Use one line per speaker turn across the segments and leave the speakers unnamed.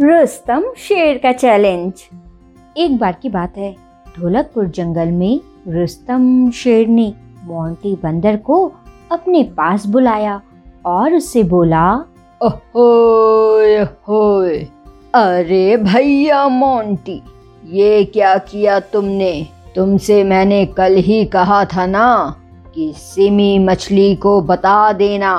रुस्तम शेर का चैलेंज एक बार की बात है। ढोलकपुर जंगल में रुस्तम शेर ने मोंटी बंदर को अपने पास बुलाया और उससे बोला ओहोय होय। अरे भैया मोंटी, ये क्या किया तुमने? तुमसे मैंने कल ही कहा था ना कि सिमी मछली को बता देना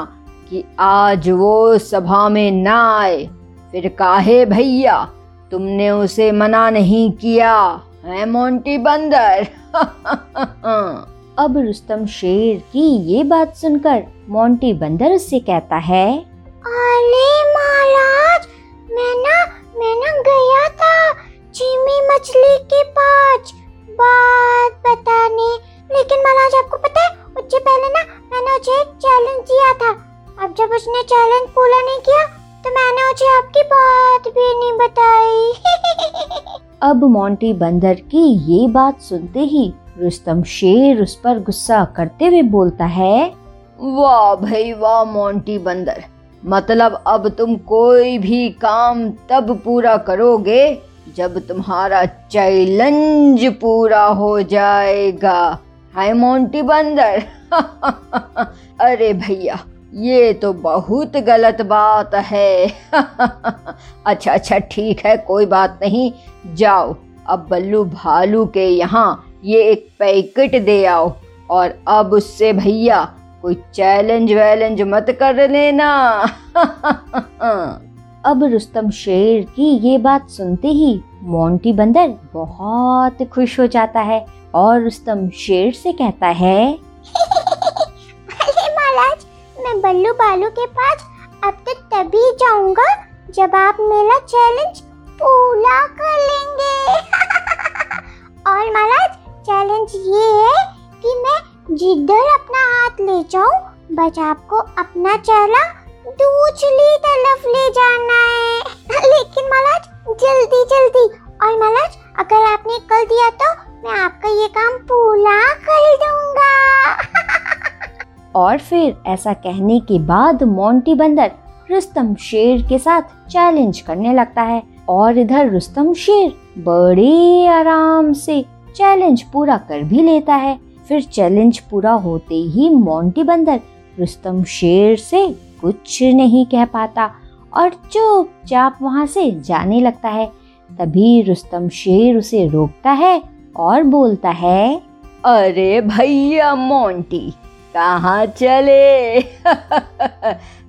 कि आज वो सभा में ना आए। फिर काहे भैया तुमने उसे मना नहीं किया है मोंटी बंदर? अब रुस्तम शेर की ये बात सुनकर मोंटी बंदर उससे कहता है
अरे महाराज मैं ना मैं ना गया था चीमी मछली के पास। बात बताने लेकिन महाराज आपको पता है उससे पहले ना मैंने उसे एक चैलेंज दिया था। अब जब उसने चैलेंज पूरा नहीं किया तो मैंने उसे आपकी बात भी नहीं बताई।
अब मोंटी बंदर की ये बात सुनते ही रुस्तम शेर उस पर गुस्सा करते हुए बोलता है वाह भाई वाह मोंटी बंदर। मतलब अब तुम कोई भी काम तब पूरा करोगे जब तुम्हारा चैलेंज पूरा हो जाएगा। हाय मोंटी बंदर। अरे भैया ये तो बहुत गलत बात है। अच्छा अच्छा ठीक है, कोई बात नहीं। जाओ, अब बल्लू भालू के यहाँ ये एक पैकेट दे आओ। और अब उससे भैया, कोई चैलेंज वैलेंज मत कर लेना। अब रुस्तम शेर की ये बात सुनते ही मोंटी बंदर बहुत खुश हो जाता है और रुस्तम शेर से कहता है
मैं बल्लू बालू के पास, अब तक तभी जाऊँगा जब आप मेरा चैलेंज पूरा कर लेंगे। और महाराज चैलेंज ये है कि मैं जिधर अपना हाथ ले जाऊँ, बस आपको अपना चेहरा दूसरी तरफ़ ले जाना है। लेकिन महाराज, जल्दी जल्दी। और महाराज, अगर आपने कल दिया तो मैं आपका ये काम पूरा कर दूँगा।
और फिर ऐसा कहने के बाद मोंटी बंदर रुस्तम शेर के साथ चैलेंज करने लगता है और इधर रुस्तम शेर बड़े आराम से चैलेंज पूरा कर भी लेता है। फिर चैलेंज पूरा होते ही मोंटी बंदर रुस्तम शेर से कुछ नहीं कह पाता और चुपचाप वहाँ से जाने लगता है। तभी रुस्तम शेर उसे रोकता है और बोलता है, अरे भैया मोंटी कहाँ चले?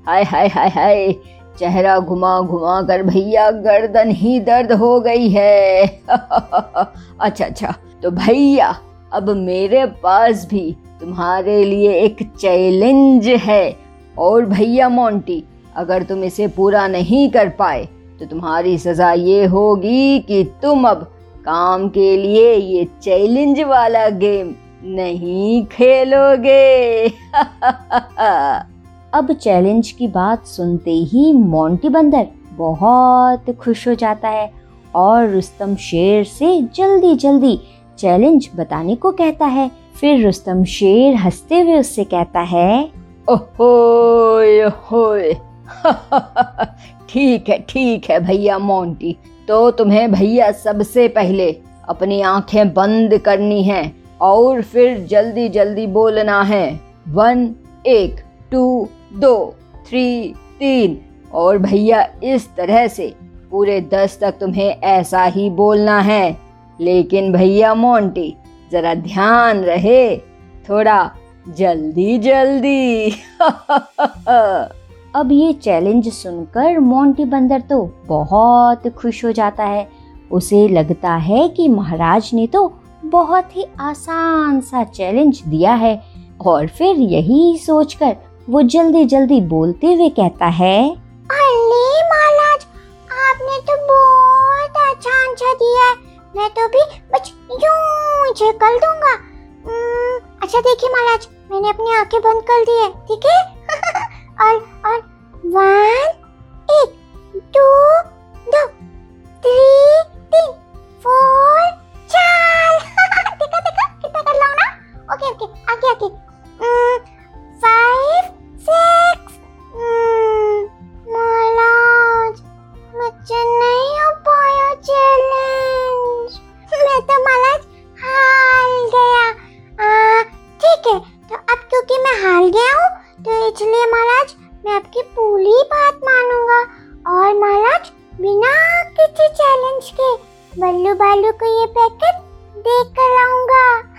हाय हाय हाय हाय। चेहरा घुमा घुमा कर भैया गर्दन ही दर्द हो गई है। अच्छा अच्छा। तो भैया, अब मेरे पास भी तुम्हारे लिए एक चैलेंज है। और भैया मोंटी, अगर तुम इसे पूरा नहीं कर पाए तो तुम्हारी सजा ये होगी कि तुम अब काम के लिए ये चैलेंज वाला गेम नहीं खेलोगे। अब चैलेंज की बात सुनते ही मोंटी बंदर बहुत खुश हो जाता है और रुस्तम शेर से जल्दी जल्दी चैलेंज बताने को कहता है। फिर रुस्तम शेर हँसते हुए उससे कहता है, ओहोय ठीक है ठीक है भैया मोंटी तो तुम्हें भैया सबसे पहले अपनी आँखें बंद करनी हैं। और फिर जल्दी जल्दी बोलना है। वन, एक, टू, दो, थ्री, तीन। और भैया, इस तरह से पूरे दस तक तुम्हें ऐसा ही बोलना है। लेकिन भैया मोंटी, जरा ध्यान रहे। थोड़ा जल्दी जल्दी। अब ये चैलेंज सुनकर मोंटी बंदर तो बहुत खुश हो जाता है। उसे लगता है कि महाराज ने तो बहुत ही आसान सा चैलेंज दिया है। और फिर यही सोचकर वो जल्दी जल्दी बोलते हुए कहता है
अरे महाराज, आपने तो बहुत अच्छा आंसर दिया है। मैं तो भी बस यूँ कर दूँगा। अच्छा देखिए महाराज, मैंने अपनी आँखें बंद कर दी है, ठीक है? ठीक है तो गया हूँ तो इसलिए महाराज मैं आपकी पूरी बात मानूँगा और महाराज बिना किसी चैलेंज के बल्लू बालू को ये पैकेट देख कर लाऊँगा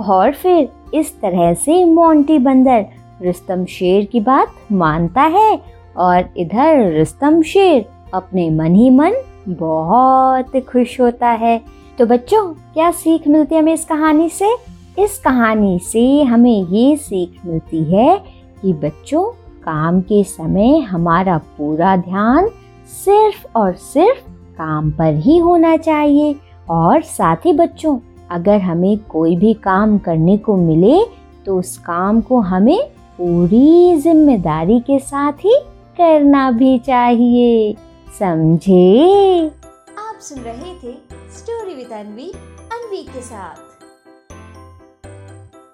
और फिर इस तरह से मोंटी बंदर रुस्तम शेर की बात मानता है और इधर रुस्तम शेर अपने मन ही मन बहुत खुश होता है। तो बच्चों, क्या सीख मिलती है हमें इस कहानी से? इस कहानी से हमें ये सीख मिलती है कि बच्चों, काम के समय हमारा पूरा ध्यान सिर्फ़ और सिर्फ़ काम पर ही होना चाहिए और साथ ही बच्चों अगर हमें कोई भी काम करने को मिले तो उस काम को हमें पूरी ज़िम्मेदारी के साथ ही करना भी चाहिए। समझे? आप सुन रहे थे स्टोरी विद अनवी अनवी के साथ।